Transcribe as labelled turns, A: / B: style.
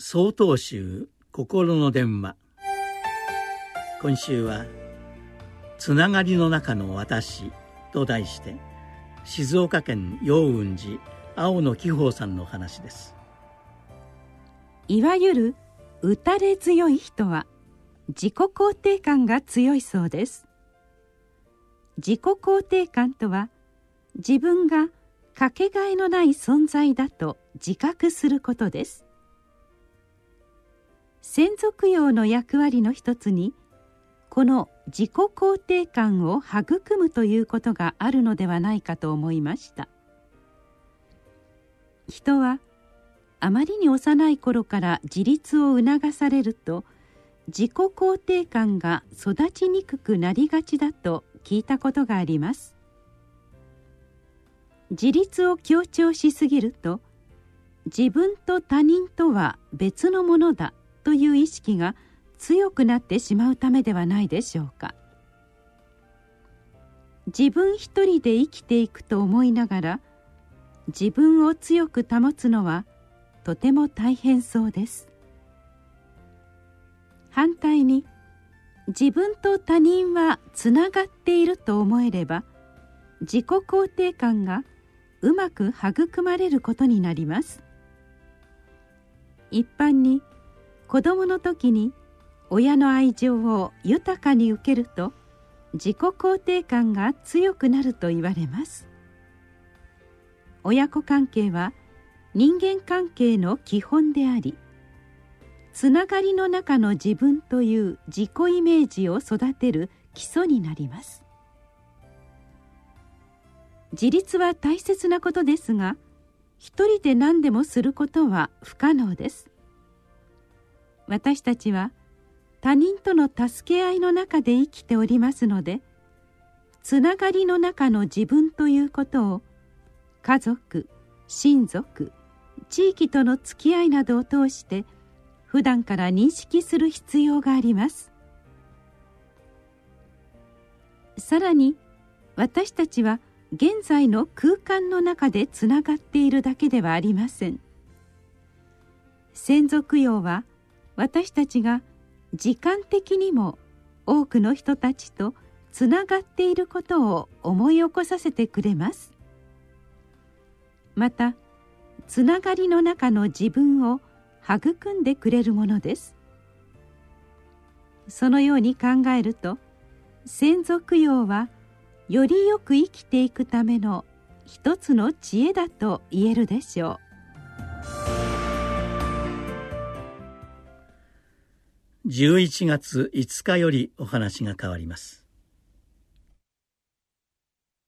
A: 総統集心の電話。今週は「つながりの中の私」と題して静岡県陽雲寺青野紀宝さんの話です。
B: いわゆる打たれ強い人は自己肯定感が強いそうです。自己肯定感とは自分がかけがえのない存在だと自覚することです。先祖供養の役割の一つにこの自己肯定感を育むということがあるのではないかと思いました。人はあまりに幼い頃から自立を促されると自己肯定感が育ちにくくなりがちだと聞いたことがあります。自立を強調しすぎると自分と他人とは別のものだという意識が強くなってしまうためではないでしょうか。自分一人で生きていくと思いながら自分を強く保つのはとても大変そうです。反対に自分と他人はつながっていると思えれば自己肯定感がうまく育まれることになります。一般に子供の時に親の愛情を豊かに受けると自己肯定感が強くなると言われます。親子関係は人間関係の基本でありつながりの中の自分という自己イメージを育てる基礎になります。自立は大切なことですが一人で何でもすることは不可能です。私たちは他人との助け合いの中で生きておりますのでつながりの中の自分ということを家族親族地域との付き合いなどを通して普段から認識する必要があります。さらに私たちは現在の空間の中でつながっているだけではありません。先祖供養は私たちが時間的にも多くの人たちとつながっていることを思い起こさせてくれます。またつながりの中の自分を育んでくれるものです。そのように考えると先祖供養はよりよく生きていくための一つの知恵だと言えるでしょう。
A: 11月5日よりお話が変わります。